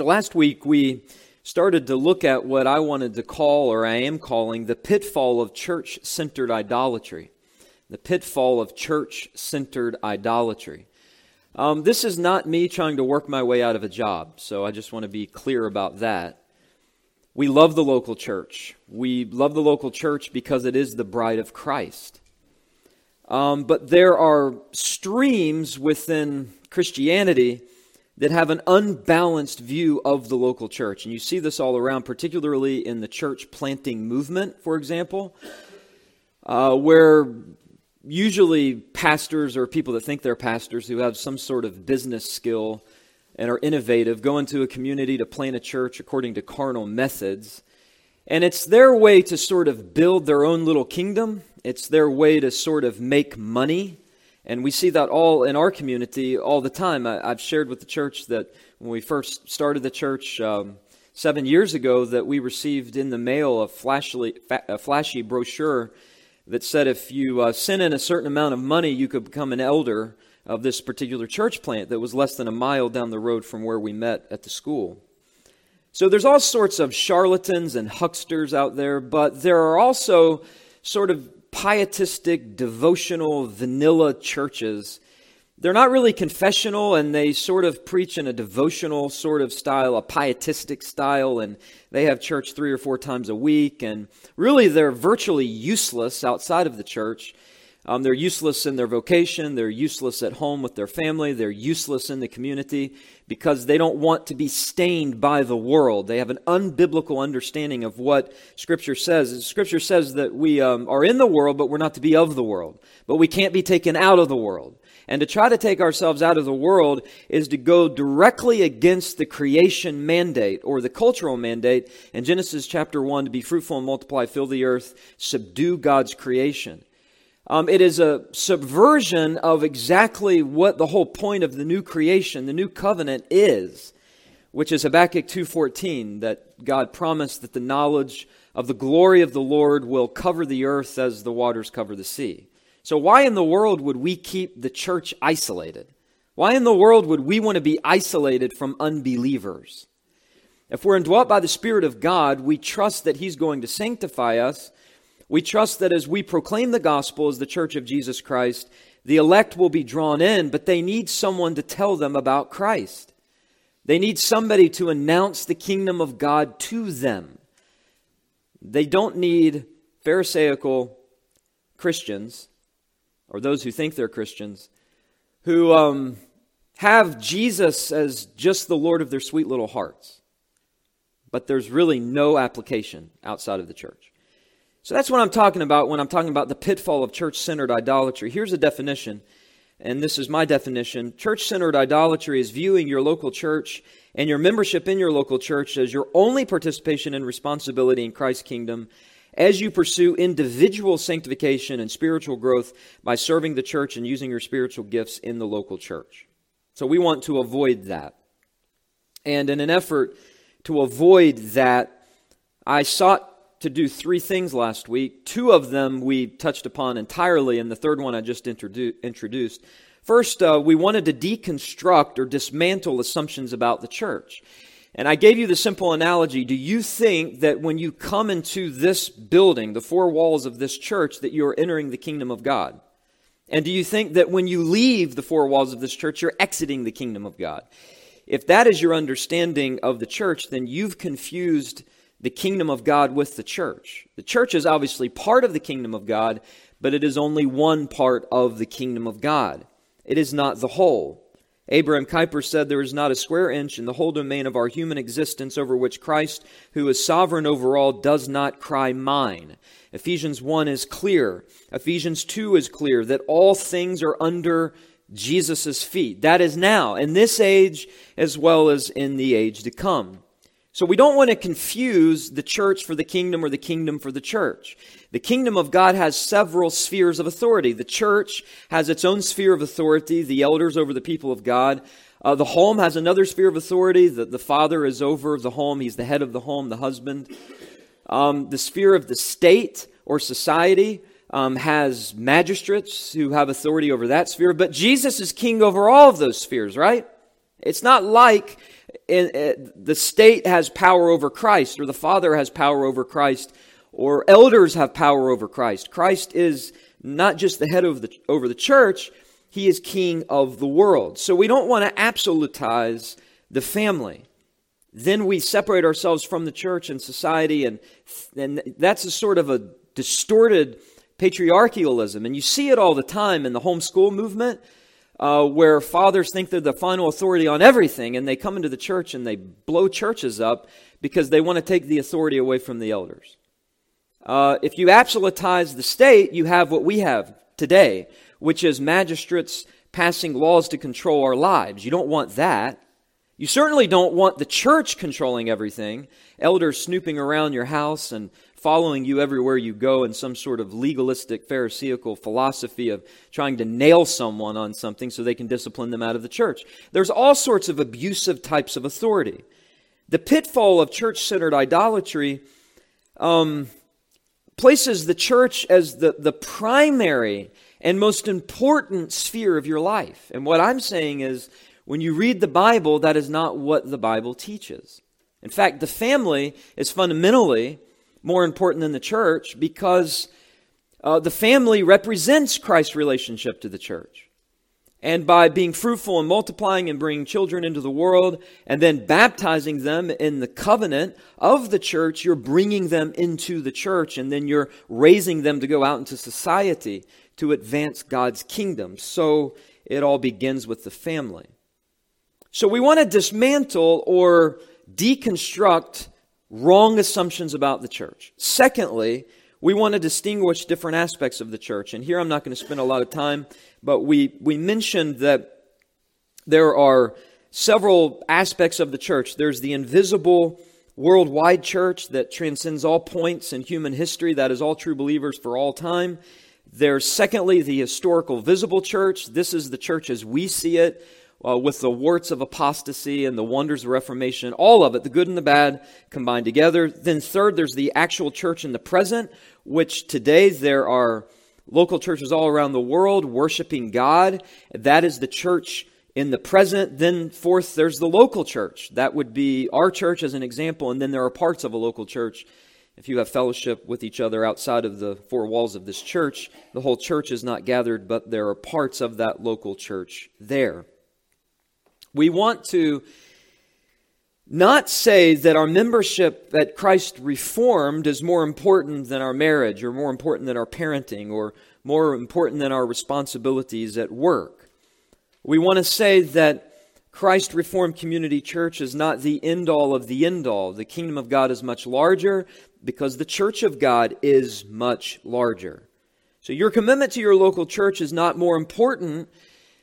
So last week we started to look at what I wanted to call, or I am calling, the pitfall of church centered idolatry. The pitfall of church centered idolatry. Um, this is not me trying to work my way out of a job, so I just want to be clear about that. We love the local church. We love the local church because it is the bride of Christ. Um, but there are streams within Christianity that have an unbalanced view of the local church. And you see this all around, particularly in the church planting movement, for example, uh, where usually pastors or people that think they're pastors who have some sort of business skill and are innovative go into a community to plant a church according to carnal methods. And it's their way to sort of build their own little kingdom. It's their way to sort of make money and we see that all in our community all the time. I, have shared with the church that when we first started the church um, seven years ago, that we received in the mail a flashy, a flashy brochure that said if you uh, sent in a certain amount of money, you could become an elder of this particular church plant that was less than a mile down the road from where we met at the school. So there's all sorts of charlatans and hucksters out there, but there are also sort of pietistic, devotional, vanilla churches. They're not really confessional, and they sort of preach in a devotional sort of style, a pietistic style, and they have church three or four times a week. And really, they're virtually useless outside of the church. Um, they're useless in their vocation. They're useless at home with their family. They're useless in the community because they don't want to be stained by the world. They have an unbiblical understanding of what Scripture says. Scripture says that we um, are in the world, but we're not to be of the world. But we can't be taken out of the world. And to try to take ourselves out of the world is to go directly against the creation mandate or the cultural mandate in Genesis chapter 1 to be fruitful and multiply, fill the earth, subdue God's creation. Um, it is a subversion of exactly what the whole point of the new creation, the new covenant is, which is Habakkuk 2:14 that God promised that the knowledge of the glory of the Lord will cover the earth as the waters cover the sea. So why in the world would we keep the church isolated? Why in the world would we want to be isolated from unbelievers? If we're indwelt by the Spirit of God, we trust that He's going to sanctify us we trust that as we proclaim the gospel as the church of Jesus Christ, the elect will be drawn in, but they need someone to tell them about Christ. They need somebody to announce the kingdom of God to them. They don't need Pharisaical Christians, or those who think they're Christians, who um, have Jesus as just the Lord of their sweet little hearts. But there's really no application outside of the church. So that's what I'm talking about when I'm talking about the pitfall of church centered idolatry. Here's a definition, and this is my definition. Church centered idolatry is viewing your local church and your membership in your local church as your only participation and responsibility in Christ's kingdom as you pursue individual sanctification and spiritual growth by serving the church and using your spiritual gifts in the local church. So we want to avoid that. And in an effort to avoid that, I sought to do three things last week. Two of them we touched upon entirely, and the third one I just introduced. First, uh, we wanted to deconstruct or dismantle assumptions about the church. And I gave you the simple analogy. Do you think that when you come into this building, the four walls of this church, that you're entering the kingdom of God? And do you think that when you leave the four walls of this church, you're exiting the kingdom of God? If that is your understanding of the church, then you've confused the kingdom of God with the church. The church is obviously part of the kingdom of God, but it is only one part of the kingdom of God. It is not the whole. Abraham Kuyper said there is not a square inch in the whole domain of our human existence over which Christ, who is sovereign over all, does not cry mine. Ephesians 1 is clear. Ephesians 2 is clear that all things are under Jesus' feet. That is now, in this age as well as in the age to come. So we don't want to confuse the church for the kingdom or the kingdom for the church. The kingdom of God has several spheres of authority. The church has its own sphere of authority, the elders over the people of God. Uh, the home has another sphere of authority. The, the father is over the home, he's the head of the home, the husband. Um, the sphere of the state or society um, has magistrates who have authority over that sphere, but Jesus is king over all of those spheres, right? It's not like in, in, the state has power over Christ, or the Father has power over Christ, or elders have power over Christ. Christ is not just the head of the, over the church, he is king of the world. So we don't want to absolutize the family. Then we separate ourselves from the church and society, and, and that's a sort of a distorted patriarchalism. And you see it all the time in the homeschool movement uh, where fathers think they're the final authority on everything, and they come into the church and they blow churches up because they want to take the authority away from the elders. Uh, if you absolutize the state, you have what we have today, which is magistrates passing laws to control our lives. You don't want that. You certainly don't want the church controlling everything, elders snooping around your house and following you everywhere you go in some sort of legalistic, Pharisaical philosophy of trying to nail someone on something so they can discipline them out of the church. There's all sorts of abusive types of authority. The pitfall of church centered idolatry um, places the church as the, the primary and most important sphere of your life. And what I'm saying is, when you read the Bible, that is not what the Bible teaches. In fact, the family is fundamentally more important than the church because uh, the family represents Christ's relationship to the church. And by being fruitful and multiplying and bringing children into the world and then baptizing them in the covenant of the church, you're bringing them into the church and then you're raising them to go out into society to advance God's kingdom. So it all begins with the family. So we want to dismantle or deconstruct wrong assumptions about the church. Secondly, we want to distinguish different aspects of the church. And here I'm not going to spend a lot of time, but we, we mentioned that there are several aspects of the church. There's the invisible worldwide church that transcends all points in human history, that is all true believers for all time. There's secondly the historical visible church. This is the church as we see it uh, with the warts of apostasy and the wonders of Reformation, all of it, the good and the bad combined together. Then, third, there's the actual church in the present, which today there are local churches all around the world worshiping God. That is the church in the present. Then, fourth, there's the local church. That would be our church as an example. And then there are parts of a local church. If you have fellowship with each other outside of the four walls of this church, the whole church is not gathered, but there are parts of that local church there. We want to not say that our membership at Christ Reformed is more important than our marriage or more important than our parenting or more important than our responsibilities at work. We want to say that Christ Reformed Community Church is not the end all of the end all. The kingdom of God is much larger because the church of God is much larger. So your commitment to your local church is not more important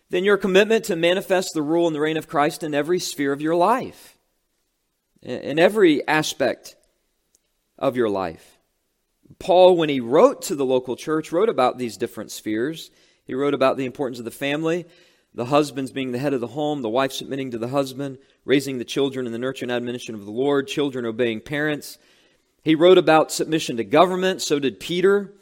then your commitment to manifest the rule and the reign of Christ in every sphere of your life, in every aspect of your life. Paul, when he wrote to the local church, wrote about these different spheres. He wrote about the importance of the family, the husbands being the head of the home, the wife submitting to the husband, raising the children in the nurture and admonition of the Lord, children obeying parents. He wrote about submission to government, so did Peter.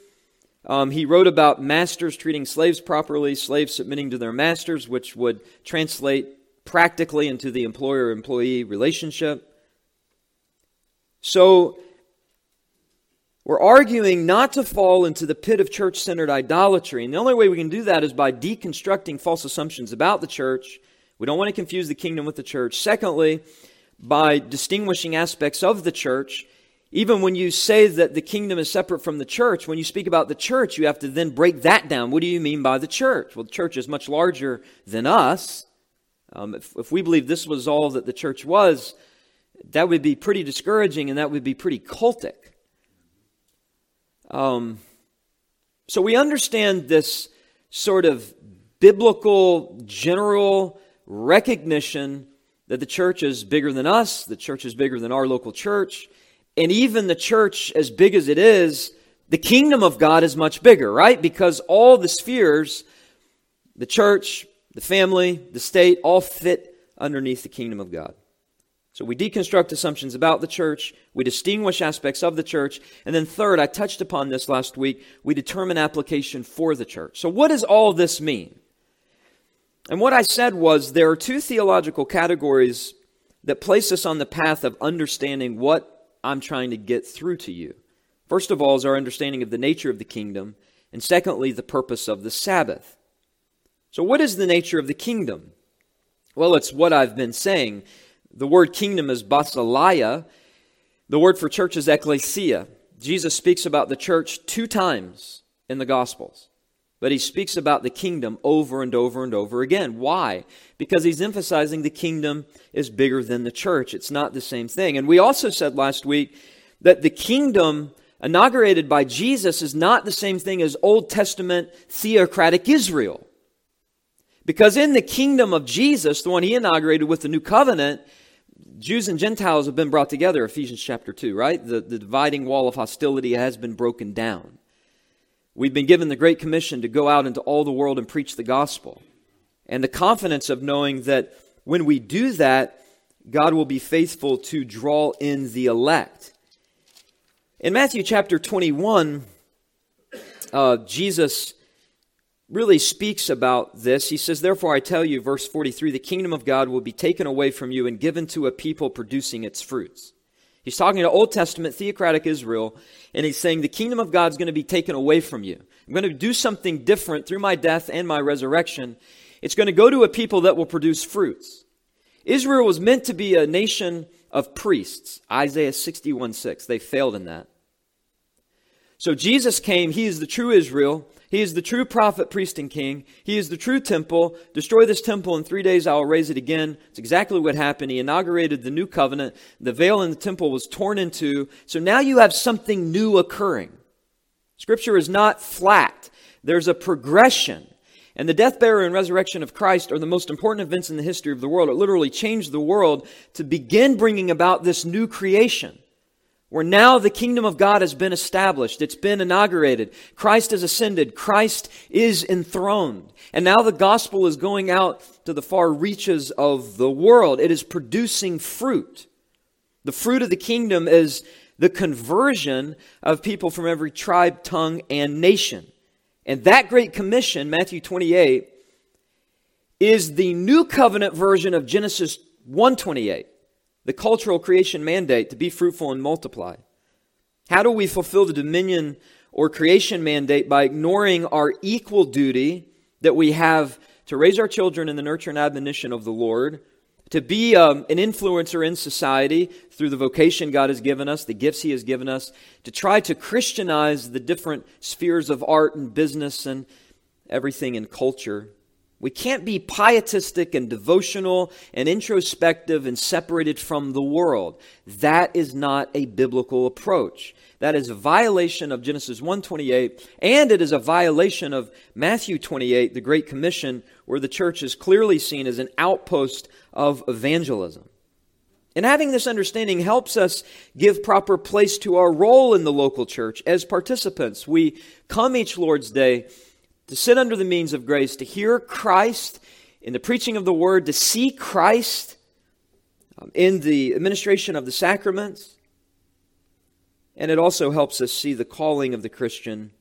Um, he wrote about masters treating slaves properly, slaves submitting to their masters, which would translate practically into the employer employee relationship. So, we're arguing not to fall into the pit of church centered idolatry. And the only way we can do that is by deconstructing false assumptions about the church. We don't want to confuse the kingdom with the church. Secondly, by distinguishing aspects of the church even when you say that the kingdom is separate from the church, when you speak about the church, you have to then break that down. What do you mean by the church? Well, the church is much larger than us. Um, if, if we believe this was all that the church was, that would be pretty discouraging and that would be pretty cultic. Um, so we understand this sort of biblical, general recognition that the church is bigger than us, the church is bigger than our local church. And even the church, as big as it is, the kingdom of God is much bigger, right? Because all the spheres, the church, the family, the state, all fit underneath the kingdom of God. So we deconstruct assumptions about the church, we distinguish aspects of the church, and then third, I touched upon this last week, we determine application for the church. So what does all this mean? And what I said was there are two theological categories that place us on the path of understanding what I'm trying to get through to you. First of all, is our understanding of the nature of the kingdom, and secondly, the purpose of the Sabbath. So, what is the nature of the kingdom? Well, it's what I've been saying. The word kingdom is basileia. The word for church is ecclesia. Jesus speaks about the church two times in the Gospels. But he speaks about the kingdom over and over and over again. Why? Because he's emphasizing the kingdom is bigger than the church. It's not the same thing. And we also said last week that the kingdom inaugurated by Jesus is not the same thing as Old Testament theocratic Israel. Because in the kingdom of Jesus, the one he inaugurated with the new covenant, Jews and Gentiles have been brought together, Ephesians chapter 2, right? The, the dividing wall of hostility has been broken down. We've been given the Great Commission to go out into all the world and preach the gospel. And the confidence of knowing that when we do that, God will be faithful to draw in the elect. In Matthew chapter 21, uh, Jesus really speaks about this. He says, Therefore, I tell you, verse 43, the kingdom of God will be taken away from you and given to a people producing its fruits. He's talking to Old Testament theocratic Israel, and he's saying the kingdom of God is going to be taken away from you. I'm going to do something different through my death and my resurrection. It's going to go to a people that will produce fruits. Israel was meant to be a nation of priests. Isaiah 61 6. They failed in that. So Jesus came, he is the true Israel. He is the true prophet, priest, and king. He is the true temple. Destroy this temple in three days, I will raise it again. It's exactly what happened. He inaugurated the new covenant. The veil in the temple was torn in two. So now you have something new occurring. Scripture is not flat, there's a progression. And the death, burial, and resurrection of Christ are the most important events in the history of the world. It literally changed the world to begin bringing about this new creation where now the kingdom of God has been established. It's been inaugurated. Christ has ascended. Christ is enthroned. And now the gospel is going out to the far reaches of the world. It is producing fruit. The fruit of the kingdom is the conversion of people from every tribe, tongue, and nation. And that great commission, Matthew 28, is the new covenant version of Genesis 128 the cultural creation mandate to be fruitful and multiply? How do we fulfill the dominion or creation mandate by ignoring our equal duty that we have to raise our children in the nurture and admonition of the Lord, to be um, an influencer in society through the vocation God has given us, the gifts He has given us, to try to Christianize the different spheres of art and business and everything in culture? We can't be pietistic and devotional and introspective and separated from the world. That is not a biblical approach. That is a violation of Genesis 1:28 and it is a violation of Matthew 28, the great commission where the church is clearly seen as an outpost of evangelism. And having this understanding helps us give proper place to our role in the local church as participants. We come each Lord's Day to sit under the means of grace, to hear Christ in the preaching of the word, to see Christ um, in the administration of the sacraments. And it also helps us see the calling of the Christian,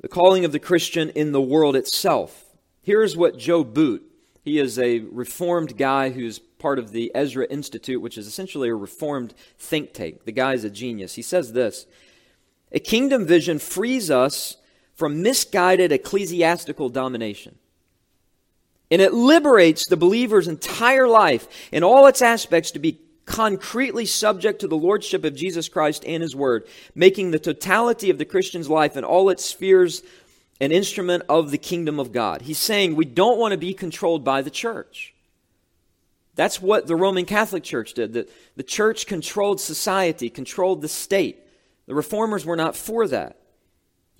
the calling of the Christian in the world itself. Here's what Joe Boot, he is a reformed guy who's part of the Ezra Institute, which is essentially a reformed think tank. The guy is a genius. He says this A kingdom vision frees us from misguided ecclesiastical domination. And it liberates the believer's entire life in all its aspects to be concretely subject to the lordship of Jesus Christ and his word, making the totality of the Christian's life in all its spheres an instrument of the kingdom of God. He's saying we don't want to be controlled by the church. That's what the Roman Catholic Church did. The, the church controlled society, controlled the state. The reformers were not for that.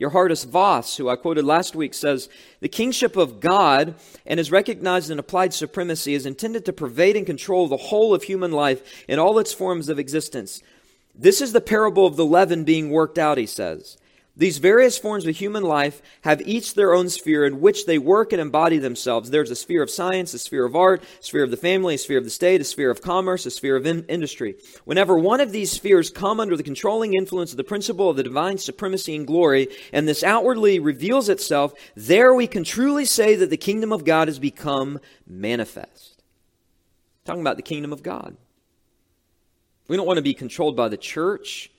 Geerhardus Vos, who I quoted last week, says the kingship of God and his recognized and applied supremacy is intended to pervade and control the whole of human life in all its forms of existence. This is the parable of the leaven being worked out, he says. These various forms of human life have each their own sphere in which they work and embody themselves. There's a sphere of science, a sphere of art, a sphere of the family, a sphere of the state, a sphere of commerce, a sphere of in- industry. Whenever one of these spheres come under the controlling influence of the principle of the divine supremacy and glory, and this outwardly reveals itself, there we can truly say that the kingdom of God has become manifest. talking about the kingdom of God. We don't want to be controlled by the church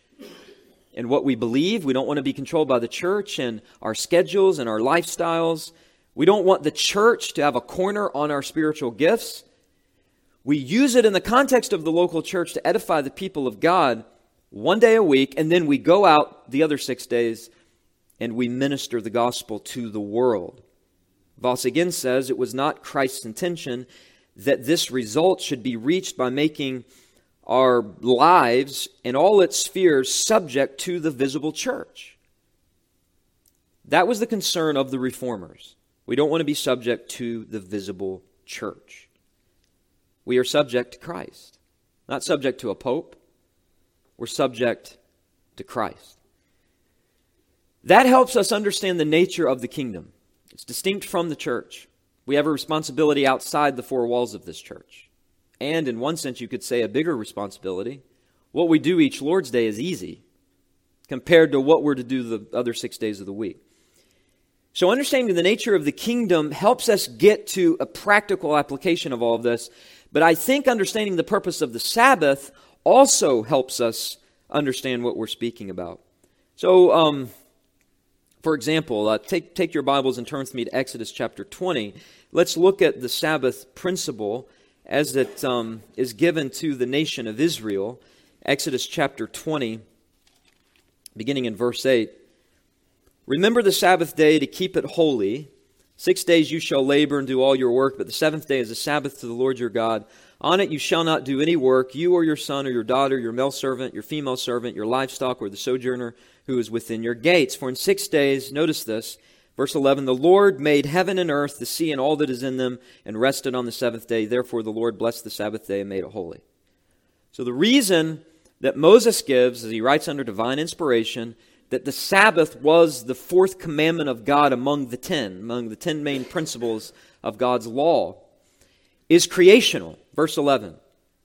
and what we believe. We don't want to be controlled by the church and our schedules and our lifestyles. We don't want the church to have a corner on our spiritual gifts. We use it in the context of the local church to edify the people of God one day a week, and then we go out the other six days and we minister the gospel to the world. Vos again says it was not Christ's intention that this result should be reached by making our lives and all its spheres subject to the visible church. That was the concern of the reformers. We don't want to be subject to the visible church. We are subject to Christ, not subject to a pope. We're subject to Christ. That helps us understand the nature of the kingdom. It's distinct from the church. We have a responsibility outside the four walls of this church. And in one sense, you could say a bigger responsibility. What we do each Lord's Day is easy compared to what we're to do the other six days of the week. So, understanding the nature of the kingdom helps us get to a practical application of all of this. But I think understanding the purpose of the Sabbath also helps us understand what we're speaking about. So, um, for example, uh, take, take your Bibles and turn with me to Exodus chapter 20. Let's look at the Sabbath principle as it um, is given to the nation of Israel. Exodus chapter 20, beginning in verse 8. Remember the Sabbath day to keep it holy. Six days you shall labor and do all your work, but the seventh day is a Sabbath to the Lord your God. On it you shall not do any work, you or your son or your daughter, your male servant, your female servant, your livestock, or the sojourner who is within your gates. For in six days, notice this, verse 11, the Lord made heaven and earth, the sea and all that is in them, and rested on the seventh day. Therefore the Lord blessed the Sabbath day and made it holy. So the reason that Moses gives, as he writes under divine inspiration, that the Sabbath was the fourth commandment of God among the ten, among the ten main principles of God's law, is creational. Verse 11.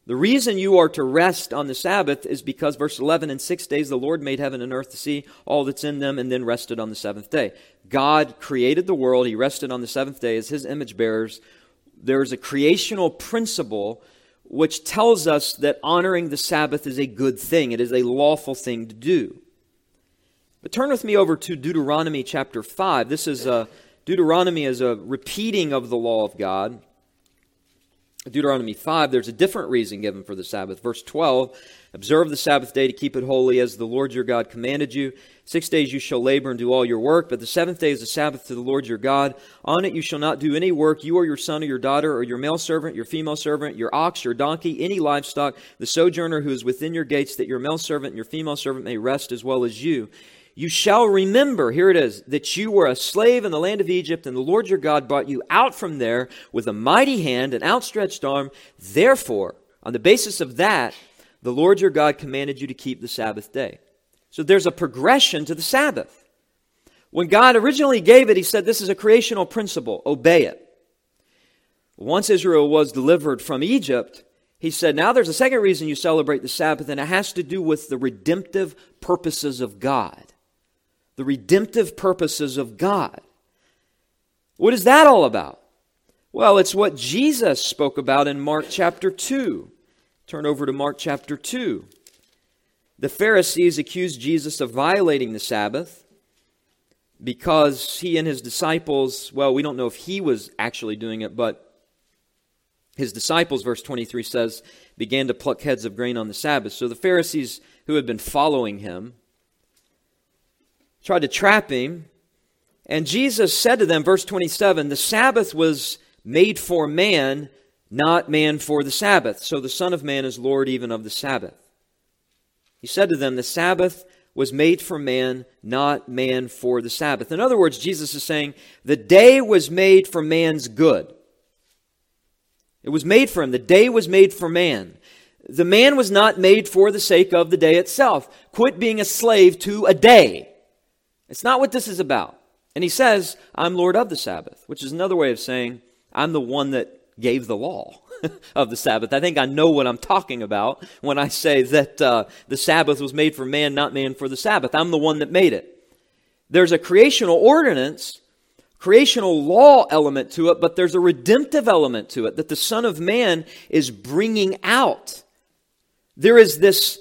The reason you are to rest on the Sabbath is because, verse 11, in six days the Lord made heaven and earth, the sea, all that's in them, and then rested on the seventh day. God created the world. He rested on the seventh day as his image bearers. There's a creational principle which tells us that honoring the Sabbath is a good thing, it is a lawful thing to do. But turn with me over to Deuteronomy chapter 5. This is a, Deuteronomy is a repeating of the law of God. Deuteronomy 5, there's a different reason given for the Sabbath. Verse 12 Observe the Sabbath day to keep it holy as the Lord your God commanded you. Six days you shall labor and do all your work, but the seventh day is a Sabbath to the Lord your God. On it you shall not do any work, you or your son or your daughter, or your male servant, your female servant, your ox, your donkey, any livestock, the sojourner who is within your gates, that your male servant and your female servant may rest as well as you. You shall remember, here it is, that you were a slave in the land of Egypt, and the Lord your God brought you out from there with a mighty hand and outstretched arm. Therefore, on the basis of that, the Lord your God commanded you to keep the Sabbath day. So there's a progression to the Sabbath. When God originally gave it, He said, This is a creational principle, obey it. Once Israel was delivered from Egypt, He said, Now there's a second reason you celebrate the Sabbath, and it has to do with the redemptive purposes of God the redemptive purposes of God. What is that all about? Well, it's what Jesus spoke about in Mark chapter 2. Turn over to Mark chapter 2. The Pharisees accused Jesus of violating the Sabbath because he and his disciples, well, we don't know if he was actually doing it, but his disciples, verse 23 says, began to pluck heads of grain on the Sabbath. So the Pharisees who had been following him tried to trap him. And Jesus said to them, verse 27, the Sabbath was made for man, not man for the Sabbath. So the Son of Man is Lord even of the Sabbath. He said to them, the Sabbath was made for man, not man for the Sabbath. In other words, Jesus is saying, the day was made for man's good. It was made for him. The day was made for man. The man was not made for the sake of the day itself. Quit being a slave to a day. It's not what this is about. And he says, I'm Lord of the Sabbath, which is another way of saying, I'm the one that gave the law of the Sabbath. I think I know what I'm talking about when I say that uh, the Sabbath was made for man, not man for the Sabbath. I'm the one that made it. There's a creational ordinance creational law element to it, but there's a redemptive element to it that the Son of Man is bringing out. There is this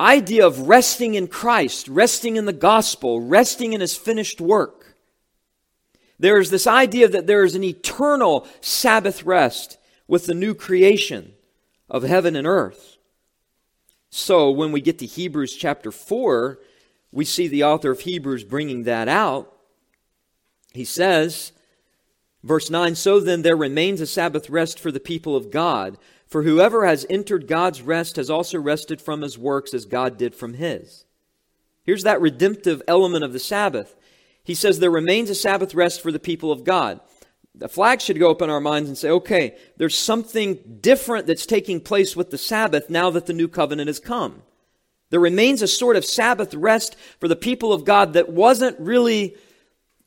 idea of resting in Christ, resting in the gospel, resting in his finished work. There's this idea that there is an eternal Sabbath rest with the new creation of heaven and earth. So when we get to Hebrews chapter 4, we see the author of Hebrews bringing that out. He says, verse 9 So then there remains a Sabbath rest for the people of God. For whoever has entered God's rest has also rested from his works as God did from his. Here's that redemptive element of the Sabbath. He says there remains a Sabbath rest for the people of God. The flag should go up in our minds and say, okay, there's something different that's taking place with the Sabbath now that the new covenant has come. There remains a sort of Sabbath rest for the people of God that wasn't really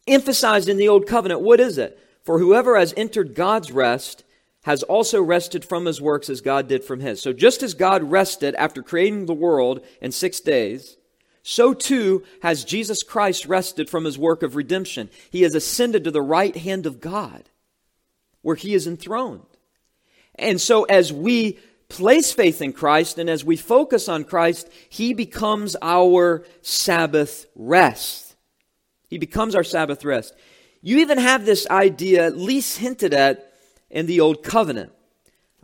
emphasized in the Old Covenant. What is it? For whoever has entered God's rest has also rested from his works as God did from his. So just as God rested after creating the world in six days, so too has Jesus Christ rested from his work of redemption. He has ascended to the right hand of God, where he is enthroned. And so as we place faith in Christ and as we focus on Christ, he becomes our Sabbath rest. He becomes our Sabbath rest. You even have this idea, at least hinted at, in the Old Covenant.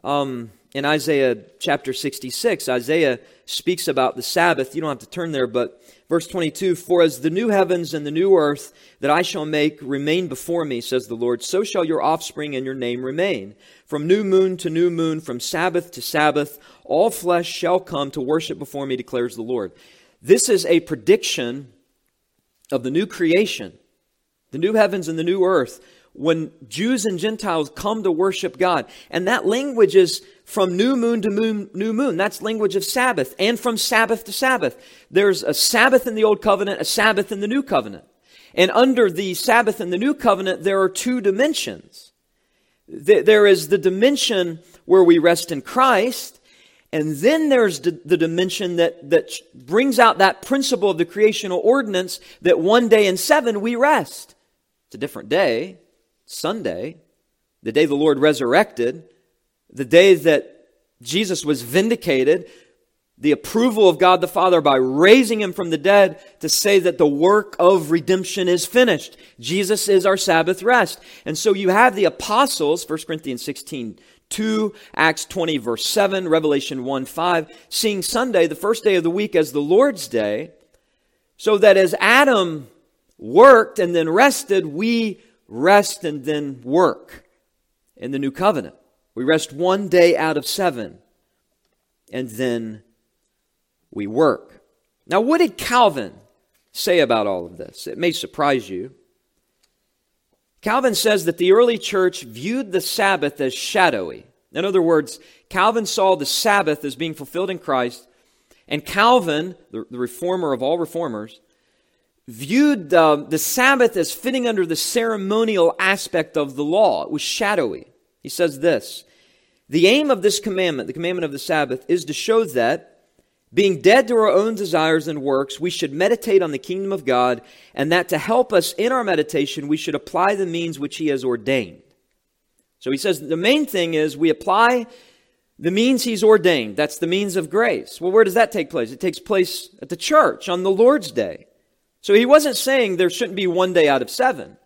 Um, in Isaiah chapter 66, Isaiah speaks about the Sabbath. You don't have to turn there, but verse 22 For as the new heavens and the new earth that I shall make remain before me, says the Lord, so shall your offspring and your name remain. From new moon to new moon, from Sabbath to Sabbath, all flesh shall come to worship before me, declares the Lord. This is a prediction of the new creation, the new heavens and the new earth, when Jews and Gentiles come to worship God. And that language is from new moon to moon, new moon. That's language of Sabbath. And from Sabbath to Sabbath. There's a Sabbath in the Old Covenant, a Sabbath in the New Covenant. And under the Sabbath in the New Covenant, there are two dimensions. There is the dimension where we rest in Christ, and then there's the, the, dimension that, that brings out that principle of the creational ordinance that one day in seven we rest. It's a different day, Sunday, the day the Lord resurrected, the day that Jesus was vindicated, the approval of God the Father by raising him from the dead to say that the work of redemption is finished. Jesus is our Sabbath rest. And so you have the apostles, 1 Corinthians 16, 2, Acts 20, verse 7, Revelation 1, 5, seeing Sunday, the first day of the week, as the Lord's day, so that as Adam worked and then rested, we rest and then work in the new covenant. We rest one day out of seven, and then we work. Now, what did Calvin say about all of this? It may surprise you. Calvin says that the early church viewed the Sabbath as shadowy. In other words, Calvin saw the Sabbath as being fulfilled in Christ, and Calvin, the, reformer of all reformers, viewed the, Sabbath as fitting under the ceremonial aspect of the law. It was shadowy. He says this The aim of this commandment, the commandment of the Sabbath, is to show that being dead to our own desires and works, we should meditate on the kingdom of God, and that to help us in our meditation, we should apply the means which He has ordained. So he says the main thing is we apply the means He's ordained. That's the means of grace. Well, where does that take place? It takes place at the church on the Lord's Day. So he wasn't saying there shouldn't be one day out of seven.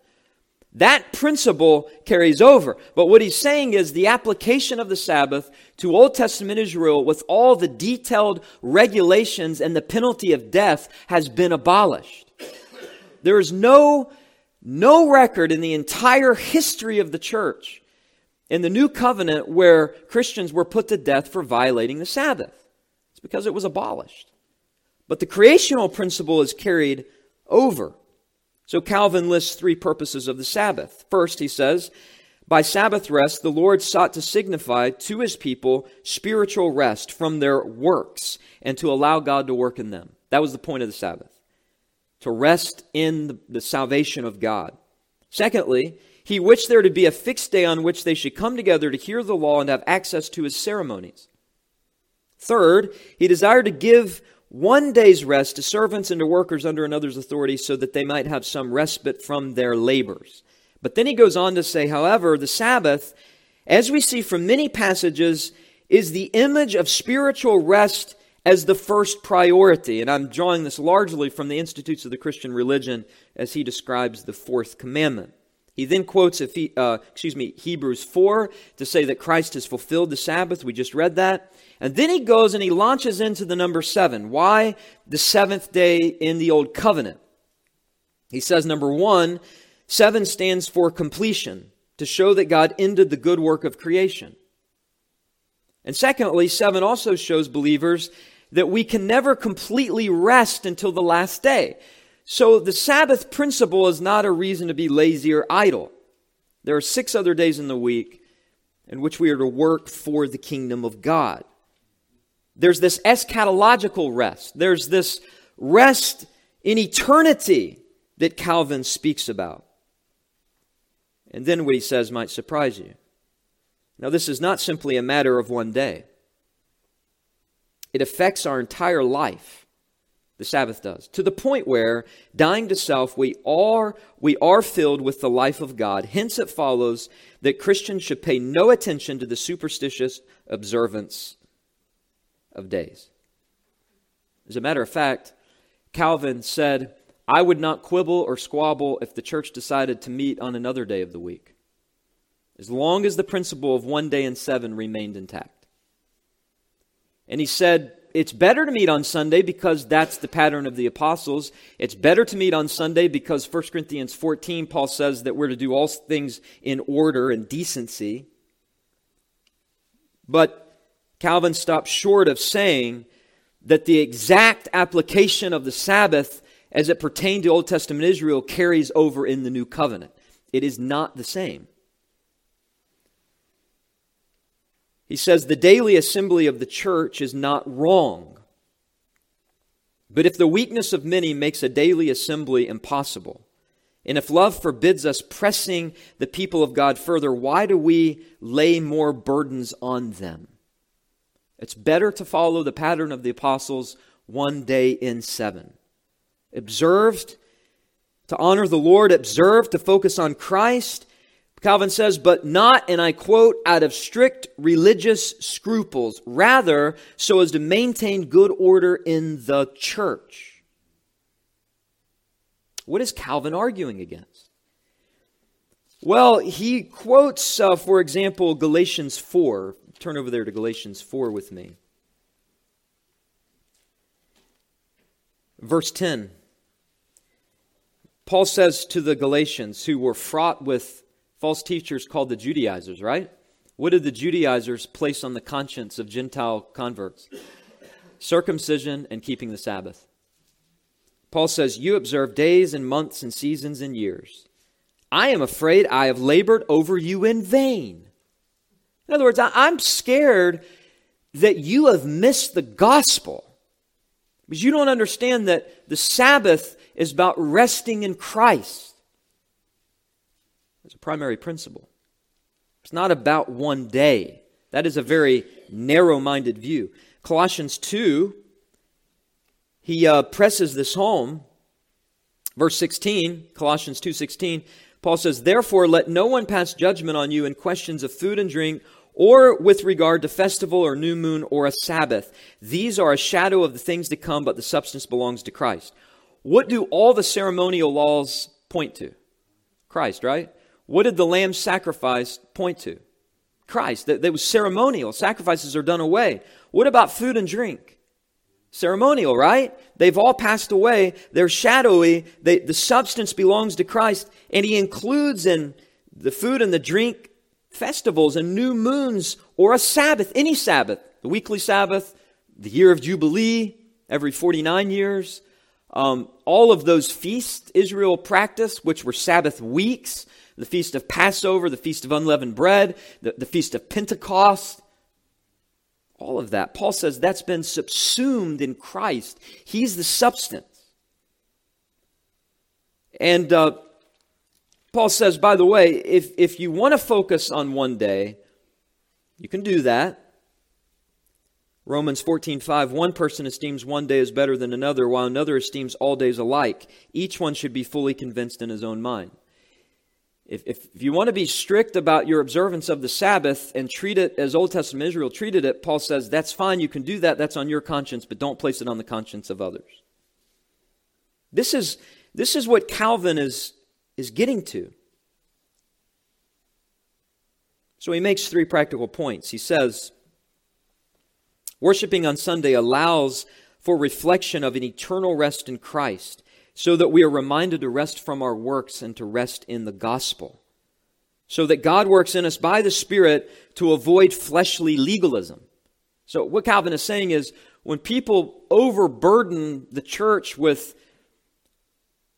That principle carries over. But what he's saying is the application of the Sabbath to Old Testament Israel with all the detailed regulations and the penalty of death has been abolished. There is no, no record in the entire history of the church in the new covenant where Christians were put to death for violating the Sabbath. It's because it was abolished. But the creational principle is carried over. So Calvin lists three purposes of the Sabbath. First, he says, by Sabbath rest, the Lord sought to signify to his people spiritual rest from their works and to allow God to work in them. That was the point of the Sabbath, to rest in the, salvation of God. Secondly, he wished there to be a fixed day on which they should come together to hear the law and have access to his ceremonies. Third, he desired to give one day's rest to servants and to workers under another's authority so that they might have some respite from their labors. But then he goes on to say, however, the Sabbath, as we see from many passages, is the image of spiritual rest as the first priority. And I'm drawing this largely from the Institutes of the Christian Religion as he describes the fourth commandment. He then quotes uh, excuse me, Hebrews 4 to say that Christ has fulfilled the Sabbath. We just read that. And then he goes and he launches into the number seven. Why the seventh day in the Old Covenant? He says, number one, seven stands for completion, to show that God ended the good work of creation. And secondly, seven also shows believers that we can never completely rest until the last day. So the Sabbath principle is not a reason to be lazy or idle. There are six other days in the week in which we are to work for the kingdom of God. There's this eschatological rest. There's this rest in eternity that Calvin speaks about. And then what he says might surprise you. Now, this is not simply a matter of one day. It affects our entire life. The Sabbath does. To the point where, dying to self, we are, we are filled with the life of God. Hence, it follows that Christians should pay no attention to the superstitious observance of days. As a matter of fact, Calvin said, I would not quibble or squabble if the church decided to meet on another day of the week, as long as the principle of one day in seven remained intact. And he said, It's better to meet on Sunday because that's the pattern of the apostles. It's better to meet on Sunday because 1 Corinthians 14, Paul says that we're to do all things in order and decency. But Calvin stopped short of saying that the exact application of the Sabbath as it pertained to Old Testament Israel carries over in the New Covenant. It is not the same. He says the daily assembly of the church is not wrong. But if the weakness of many makes a daily assembly impossible, and if love forbids us pressing the people of God further, why do we lay more burdens on them? It's better to follow the pattern of the apostles one day in seven. Observed to honor the Lord, observed to focus on Christ, Calvin says, but not, and I quote, out of strict religious scruples, rather, so as to maintain good order in the church. What is Calvin arguing against? Well, he quotes, uh, for example, Galatians 4. Turn over there to Galatians 4 with me. Verse 10. Paul says to the Galatians who were fraught with false teachers called the Judaizers, right? What did the Judaizers place on the conscience of Gentile converts? Circumcision and keeping the Sabbath. Paul says, You observe days and months and seasons and years. I am afraid I have labored over you in vain. In other words, I'm scared that you have missed the gospel because you don't understand that the Sabbath is about resting in Christ. It's a primary principle. It's not about one day. That is a very narrow minded view. Colossians 2, he uh, presses this home. Verse 16, Colossians 2:16, Paul says, "Therefore let no one pass judgment on you in questions of food and drink or with regard to festival or new moon or a Sabbath. These are a shadow of the things to come, but the substance belongs to Christ." What do all the ceremonial laws point to? Christ, right? What did the lamb sacrifice point to? Christ. That, that was ceremonial. Sacrifices are done away. What about food and drink? Ceremonial, right? They've all passed away. They're shadowy. They, the substance belongs to Christ. And He includes in the food and the drink festivals and new moons or a Sabbath, any Sabbath, the weekly Sabbath, the year of Jubilee, every 49 years. Um, all of those feasts Israel practiced, which were Sabbath weeks, the feast of Passover, the feast of unleavened bread, the, the feast of Pentecost, all of that. Paul says that's been subsumed in Christ. He's the substance. And uh, Paul says, by the way, if, if you want to focus on one day, you can do that. Romans 14:5 One person esteems one day as better than another while another esteems all days alike. Each one should be fully convinced in his own mind. If, if, if, you want to be strict about your observance of the Sabbath and treat it as Old Testament Israel treated it, Paul says that's fine, you can do that, that's on your conscience, but don't place it on the conscience of others. This is, this is what Calvin is, is getting to. So he makes three practical points. He says, Worshipping on Sunday allows for reflection of an eternal rest in Christ, so that we are reminded to rest from our works and to rest in the gospel. So that God works in us by the Spirit to avoid fleshly legalism. So, what Calvin is saying is when people overburden the church with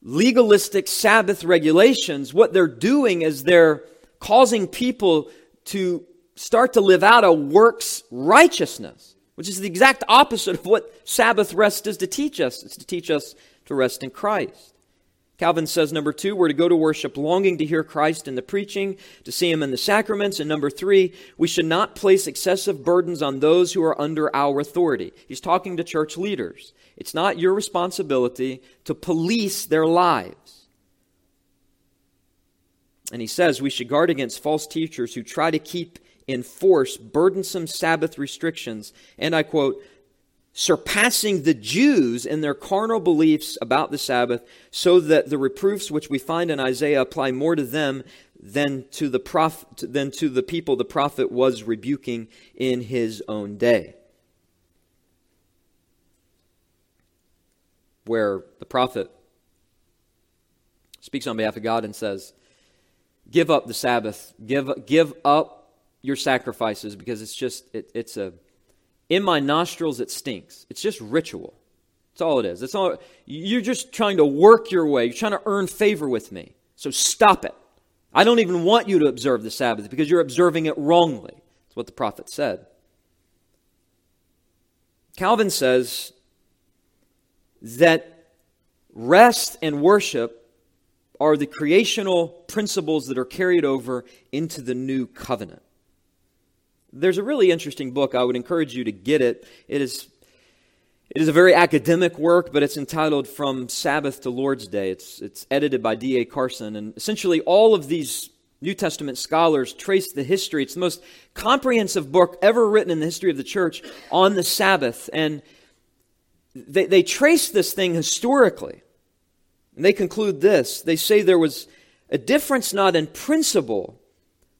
legalistic Sabbath regulations, what they're doing is they're causing people to start to live out a works righteousness which is the exact opposite of what Sabbath rest is to teach us. It's to teach us to rest in Christ. Calvin says, number two, we're to go to worship longing to hear Christ in the preaching, to see him in the sacraments. And number three, we should not place excessive burdens on those who are under our authority. He's talking to church leaders. It's not your responsibility to police their lives. And he says we should guard against false teachers who try to keep enforce burdensome Sabbath restrictions, and I quote, surpassing the Jews in their carnal beliefs about the Sabbath, so that the reproofs which we find in Isaiah apply more to them than to the prof- than to the people the prophet was rebuking in his own day. Where the prophet speaks on behalf of God and says, Give up the Sabbath, give, give up your sacrifices because it's just, it, it's a, in my nostrils it stinks. It's just ritual. That's all it is. It's all, you're just trying to work your way. You're trying to earn favor with me. So stop it. I don't even want you to observe the Sabbath because you're observing it wrongly. That's what the prophet said. Calvin says that rest and worship are the creational principles that are carried over into the new covenant. There's a really interesting book. I would encourage you to get it. It is, it is a very academic work, but it's entitled From Sabbath to Lord's Day. It's, it's edited by D.A. Carson. And essentially, all of these New Testament scholars trace the history. It's the most comprehensive book ever written in the history of the church on the Sabbath. And they, they trace this thing historically. And they conclude this they say there was a difference not in principle,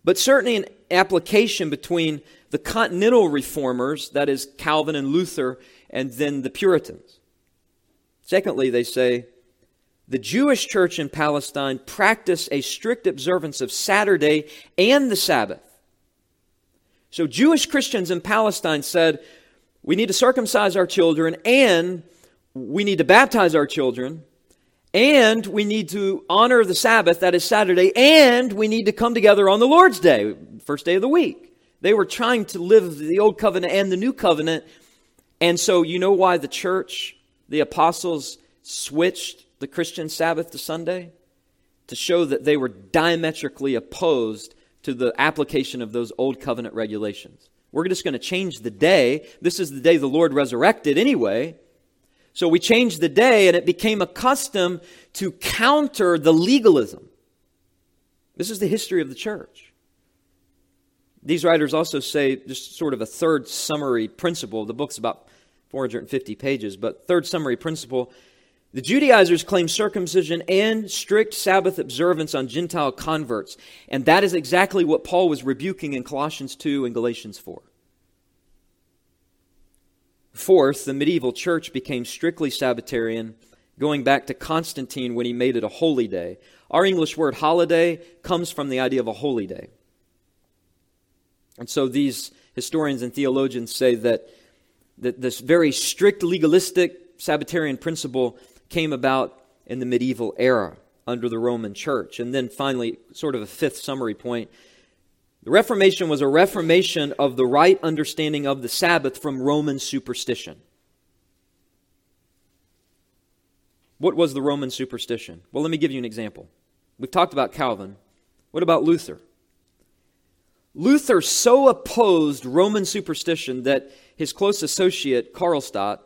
but certainly in application between the continental reformers, that is, Calvin and Luther, and then the Puritans. Secondly, they say the Jewish church in Palestine practiced a strict observance of Saturday and the Sabbath. So, Jewish Christians in Palestine said, we need to circumcise our children and we need to baptize our children and we need to honor the Sabbath, that is Saturday, and we need to come together on the Lord's Day, first day of the week. They were trying to live the old covenant and the new covenant. And so, you know why the church, the apostles, switched the Christian Sabbath to Sunday? To show that they were diametrically opposed to the application of those old covenant regulations. We're just going to change the day. This is the day the Lord resurrected anyway. So we changed the day, and it became a custom to counter the legalism. This is the history of the church. These writers also say just sort of a third summary principle. The book's about 450 pages, but third summary principle. The Judaizers claim circumcision and strict Sabbath observance on Gentile converts, and that is exactly what Paul was rebuking in Colossians 2 and Galatians 4. Fourth, the medieval church became strictly Sabbatarian, going back to Constantine when he made it a holy day. Our English word holiday comes from the idea of a holy day. And so these historians and theologians say that, that this very strict legalistic Sabbatarian principle came about in the medieval era under the Roman church. And then finally, sort of a fifth summary point the Reformation was a reformation of the right understanding of the Sabbath from Roman superstition. What was the Roman superstition? Well, let me give you an example. We've talked about Calvin. What about Luther? Luther so opposed Roman superstition that his close associate, Karlstadt,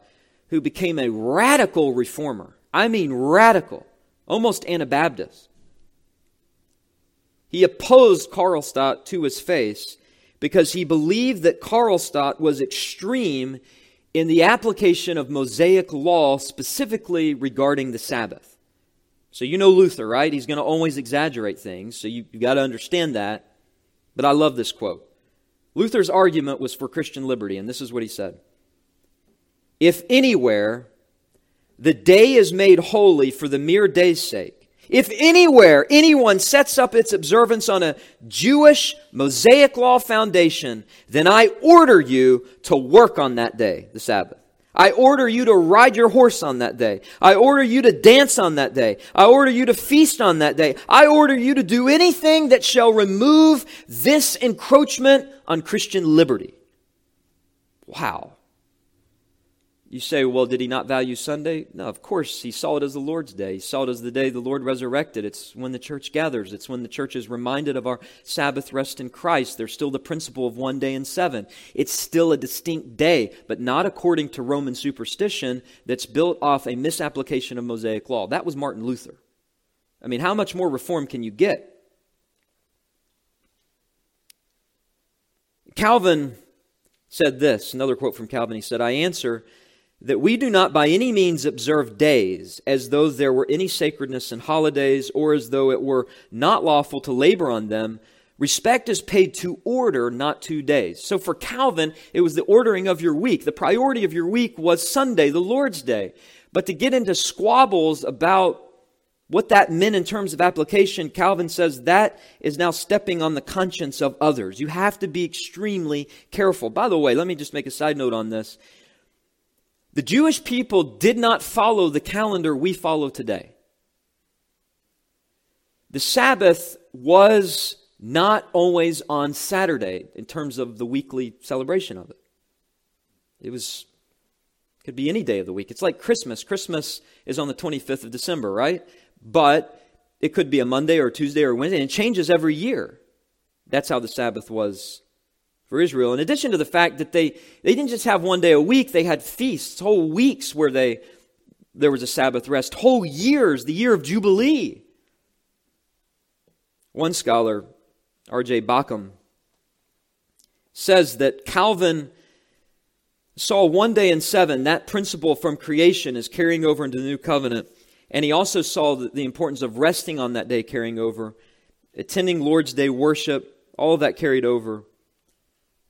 who became a radical reformer, I mean radical, almost Anabaptist, he opposed Karlstadt to his face because he believed that Karlstadt was extreme in the application of Mosaic law, specifically regarding the Sabbath. So you know Luther, right? He's going to always exaggerate things, so you, have got to understand that. But I love this quote. Luther's argument was for Christian liberty, and this is what he said If anywhere the day is made holy for the mere day's sake, if anywhere anyone sets up its observance on a Jewish Mosaic law foundation, then I order you to work on that day, the Sabbath. I order you to ride your horse on that day. I order you to dance on that day. I order you to feast on that day. I order you to do anything that shall remove this encroachment on Christian liberty. Wow. You say, well, did he not value Sunday? No, of course. He saw it as the Lord's day. He saw it as the day the Lord resurrected. It's when the church gathers. It's when the church is reminded of our Sabbath rest in Christ. There's still the principle of one day in seven. It's still a distinct day, but not according to Roman superstition that's built off a misapplication of Mosaic law. That was Martin Luther. I mean, how much more reform can you get? Calvin said this, another quote from Calvin. He said, I answer that we do not by any means observe days as though there were any sacredness in holidays or as though it were not lawful to labor on them. Respect is paid to order, not to days. So for Calvin, it was the ordering of your week. The priority of your week was Sunday, the Lord's Day. But to get into squabbles about what that meant in terms of application, Calvin says that is now stepping on the conscience of others. You have to be extremely careful. By the way, let me just make a side note on this. The Jewish people did not follow the calendar we follow today. The Sabbath was not always on Saturday in terms of the weekly celebration of it. It was could be any day of the week. It's like Christmas. Christmas is on the 25th of December, right? But it could be a Monday or Tuesday or Wednesday, and it changes every year. That's how the Sabbath was for Israel. In addition to the fact that they, they didn't just have one day a week, they had feasts, whole weeks where they, there was a Sabbath rest, whole years, the year of Jubilee. One scholar, R.J. Bauckham, says that Calvin saw one day in seven, that principle from creation is carrying over into the new covenant. And he also saw the importance of resting on that day carrying over, attending Lord's Day worship, all of that carried over.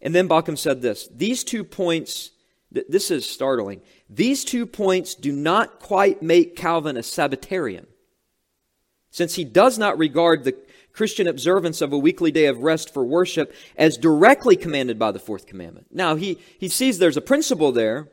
And then Bauckham said this These two points, this is startling. These two points do not quite make Calvin a Sabbatarian, since he does not regard the Christian observance of a weekly day of rest for worship as directly commanded by the fourth commandment. Now, he, he sees there's a principle there,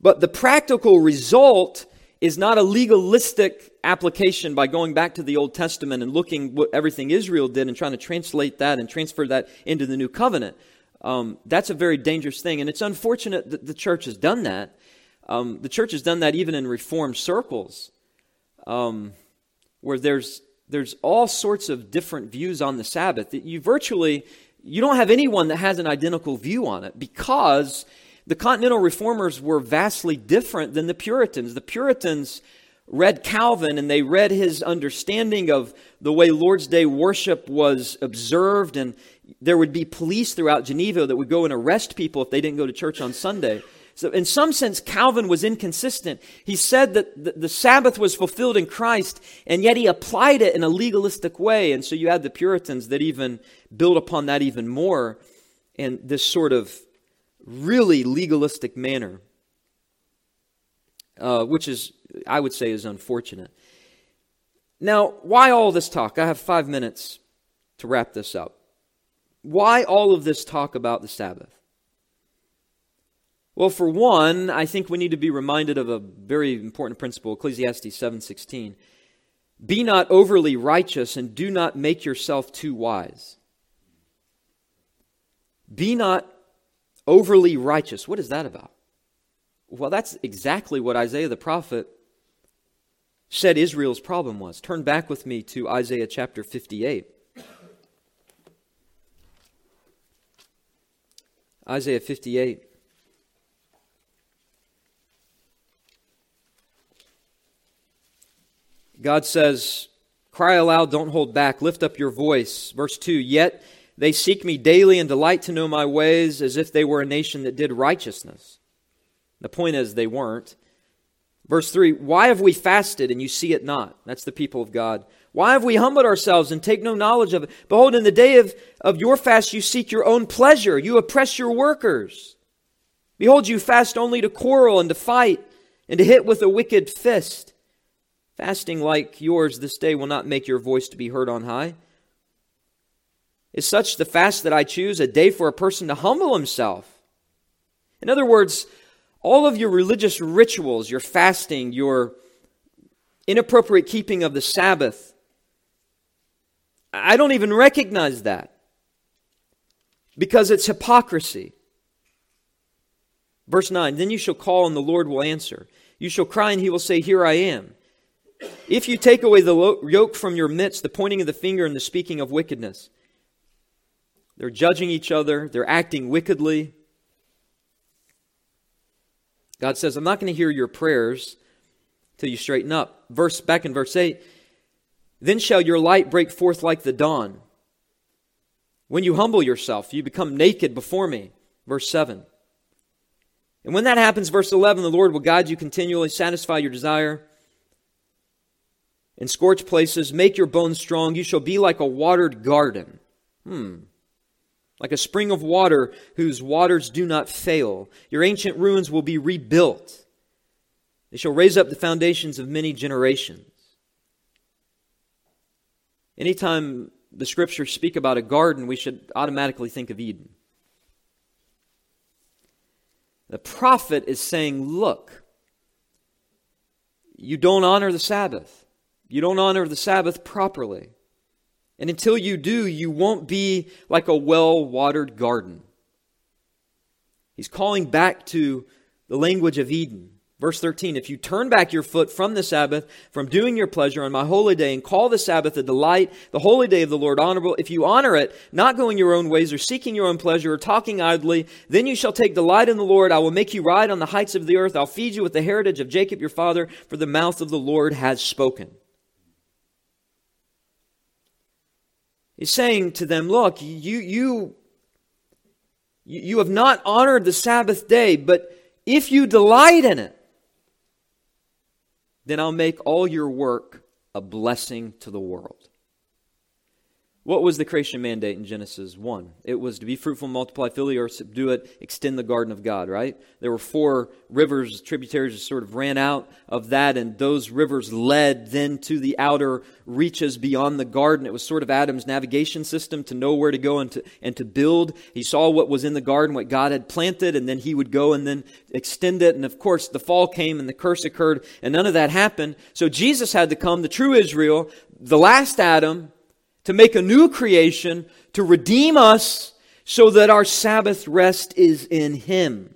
but the practical result is not a legalistic application by going back to the Old Testament and looking what everything Israel did and trying to translate that and transfer that into the new covenant. Um, that's a very dangerous thing, and it's unfortunate that the church has done that. Um, the church has done that even in reformed circles, um, where there's there's all sorts of different views on the Sabbath. That you virtually you don't have anyone that has an identical view on it because the Continental Reformers were vastly different than the Puritans. The Puritans read Calvin and they read his understanding of the way Lord's Day worship was observed, and there would be police throughout Geneva that would go and arrest people if they didn't go to church on Sunday. So, in some sense, Calvin was inconsistent. He said that the Sabbath was fulfilled in Christ, and yet he applied it in a legalistic way. And so you had the Puritans that even built upon that even more, and this sort of really legalistic manner, uh, which is, I would say, is unfortunate. Now, why all this talk? I have five minutes to wrap this up. Why all of this talk about the Sabbath? Well, for one, I think we need to be reminded of a very important principle, Ecclesiastes 7:16. Be not overly righteous and do not make yourself too wise. Be not overly righteous. What is that about? Well, that's exactly what Isaiah the prophet said Israel's problem was. Turn back with me to Isaiah chapter 58. Isaiah 58. God says, Cry aloud, don't hold back, lift up your voice. Verse 2 Yet they seek me daily and delight to know my ways as if they were a nation that did righteousness. The point is, they weren't. Verse 3 Why have we fasted and you see it not? That's the people of God. Why have we humbled ourselves and take no knowledge of it? Behold, in the day of, of your fast you seek your own pleasure, you oppress your workers. Behold, you fast only to quarrel and to fight and to hit with a wicked fist. Fasting like yours this day will not make your voice to be heard on high. Is such the fast that I choose a day for a person to humble himself? In other words, all of your religious rituals, your fasting, your inappropriate keeping of the Sabbath, I don't even recognize that because it's hypocrisy. Verse 9 Then you shall call, and the Lord will answer. You shall cry, and he will say, Here I am. If you take away the yoke from your midst, the pointing of the finger and the speaking of wickedness, they're judging each other, they're acting wickedly. God says, I'm not going to hear your prayers till you straighten up. Verse back in verse 8, then shall your light break forth like the dawn. When you humble yourself, you become naked before me. Verse 7. And when that happens, verse 11, the Lord will guide you continually, satisfy your desire in scorched places, make your bones strong. You shall be like a watered garden. Hmm. Like a spring of water whose waters do not fail. Your ancient ruins will be rebuilt. They shall raise up the foundations of many generations. Anytime the scriptures speak about a garden, we should automatically think of Eden. The prophet is saying, Look, you don't honor the Sabbath. You don't honor the Sabbath properly. And until you do, you won't be like a well watered garden. He's calling back to the language of Eden. Verse 13 If you turn back your foot from the Sabbath, from doing your pleasure on my holy day, and call the Sabbath a delight, the holy day of the Lord honorable, if you honor it, not going your own ways, or seeking your own pleasure, or talking idly, then you shall take delight in the Lord. I will make you ride on the heights of the earth. I'll feed you with the heritage of Jacob your father, for the mouth of the Lord has spoken. He's saying to them, Look, you, you, you have not honored the Sabbath day, but if you delight in it, then I'll make all your work a blessing to the world. What was the creation mandate in Genesis 1? It was to be fruitful, multiply, fill the earth, subdue it, extend the garden of God, right? There were four rivers, tributaries that sort of ran out of that, and those rivers led then to the outer reaches beyond the garden. It was sort of Adam's navigation system to know where to go and to, and to build. He saw what was in the garden, what God had planted, and then he would go and then extend it. And of course, the fall came and the curse occurred, and none of that happened. So Jesus had to come, the true Israel, the last Adam, to make a new creation, to redeem us so that our Sabbath rest is in Him.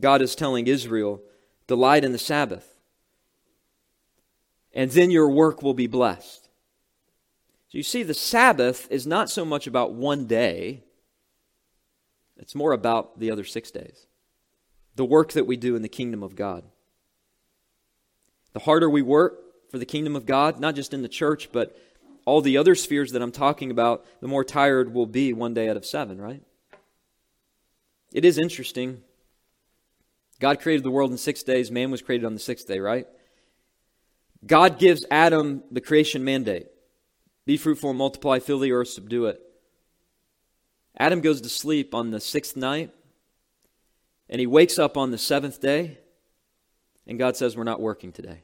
God is telling Israel, delight in the Sabbath, and then your work will be blessed. So you see, the Sabbath is not so much about one day, it's more about the other six days. The work that we do in the kingdom of God. The harder we work, for the kingdom of God, not just in the church, but all the other spheres that I'm talking about, the more tired we'll be one day out of seven, right? It is interesting. God created the world in six days, man was created on the sixth day, right? God gives Adam the creation mandate be fruitful and multiply, fill the earth, subdue it. Adam goes to sleep on the sixth night, and he wakes up on the seventh day, and God says, We're not working today.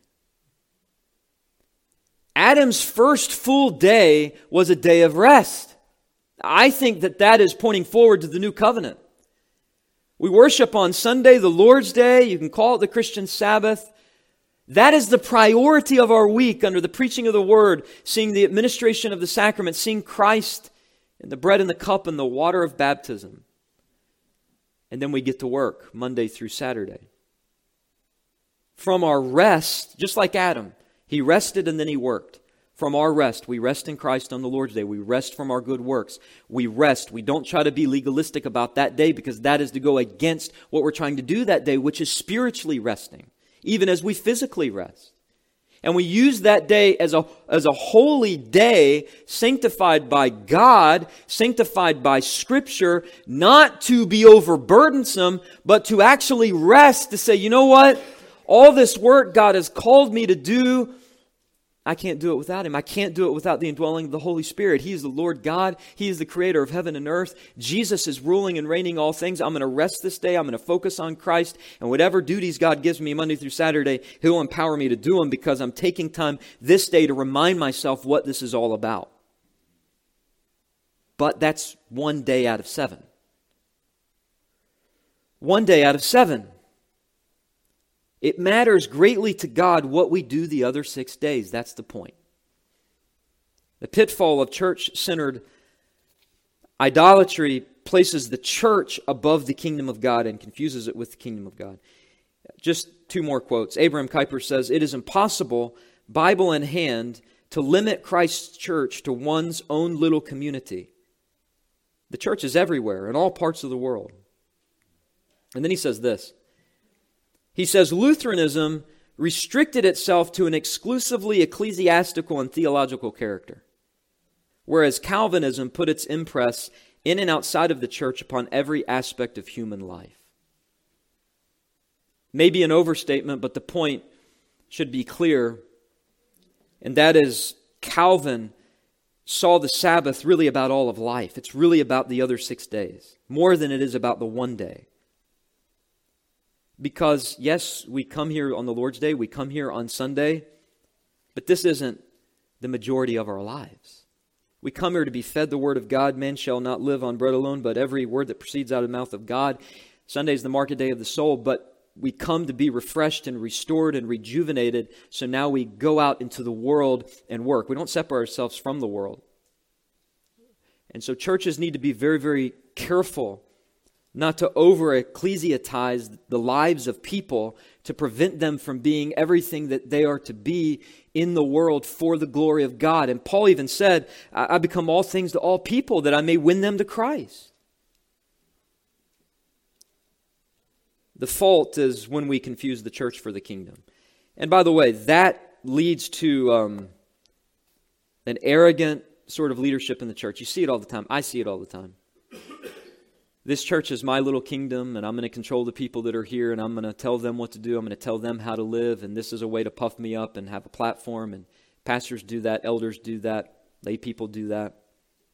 Adam's first full day was a day of rest. I think that that is pointing forward to the new covenant. We worship on Sunday, the Lord's Day. You can call it the Christian Sabbath. That is the priority of our week under the preaching of the Word, seeing the administration of the sacrament, seeing Christ in the bread and the cup and the water of baptism. And then we get to work Monday through Saturday. From our rest, just like Adam, he rested and then he worked. from our rest. We rest in Christ on the Lord's day. We rest from our good works. We rest. We don't try to be legalistic about that day because that is to go against what we're trying to do that day, which is spiritually resting, even as we physically rest. And we use that day as a, as a holy day, sanctified by God, sanctified by Scripture, not to be overburdensome, but to actually rest, to say, you know what? All this work God has called me to do, I can't do it without him. I can't do it without the indwelling of the Holy Spirit. He is the Lord God. He is the creator of heaven and earth. Jesus is ruling and reigning all things. I'm going to rest this day. I'm going to focus on Christ. And whatever duties God gives me Monday through Saturday, He'll empower me to do them because I'm taking time this day to remind myself what this is all about. But that's one day out of seven. One day out of seven. It matters greatly to God what we do the other six days. That's the point. The pitfall of church centered idolatry places the church above the kingdom of God and confuses it with the kingdom of God. Just two more quotes. Abraham Kuyper says, It is impossible, Bible in hand, to limit Christ's church to one's own little community. The church is everywhere, in all parts of the world. And then he says this he says Lutheranism restricted itself to an exclusively ecclesiastical and theological character, whereas Calvinism put its impress in and outside of the church upon every aspect of human life. Maybe an overstatement, but the point should be clear, and that is Calvin saw the Sabbath really about all of life. It's really about the other six days, more than it is about the one day. Because, yes, we come here on the Lord's Day, we come here on Sunday, but this isn't the majority of our lives. We come here to be fed the Word of God. Man shall not live on bread alone, but every word that proceeds out of the mouth of God. Sunday is the market day of the soul, but we come to be refreshed and restored and rejuvenated. So now we go out into the world and work. We don't separate ourselves from the world. And so churches need to be very, very careful not to over ecclesiatize the lives of people to prevent them from being everything that they are to be in the world for the glory of God. And Paul even said, I become all things to all people that I may win them to Christ. The fault is when we confuse the church for the kingdom. And by the way, that leads to um, an arrogant sort of leadership in the church. You see it all the time. I see it all the time this church is my little kingdom, and I'm going to control the people that are here, and I'm going to tell them what to do. I'm going to tell them how to live, and this is a way to puff me up and have a platform. And pastors do that, elders do that, lay people do that.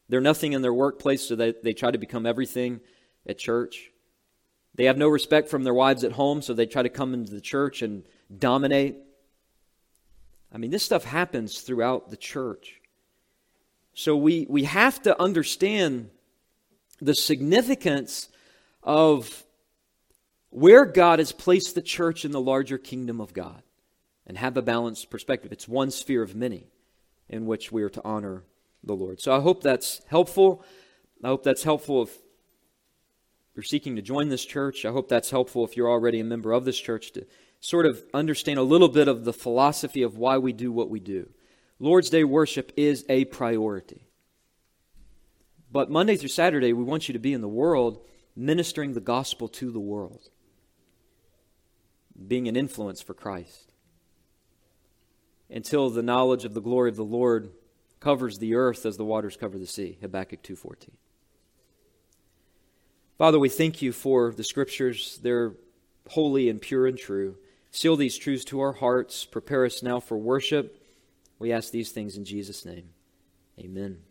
They're nothing in their workplace, so they, they try to become everything at church. They have no respect from their wives at home, so they try to come into the church and dominate. I mean, this stuff happens throughout the church. So we, we have to understand the significance of where God has placed the church in the larger kingdom of God and have a balanced perspective. It's one sphere of many in which we are to honor the Lord. So I hope that's helpful. I hope that's helpful if you're seeking to join this church. I hope that's helpful if you're already a member of this church to sort of understand a little bit of the philosophy of why we do what we do. Lord's Day worship is a priority. But Monday through Saturday, we want you to be in the world ministering the gospel to the world, being an influence for Christ. Until the knowledge of the glory of the Lord covers the earth as the waters cover the sea. Habakkuk 2:14. Father, we thank you for the scriptures. They're holy and pure and true. Seal these truths to our hearts. Prepare us now for worship. We ask these things in Jesus' name. Amen.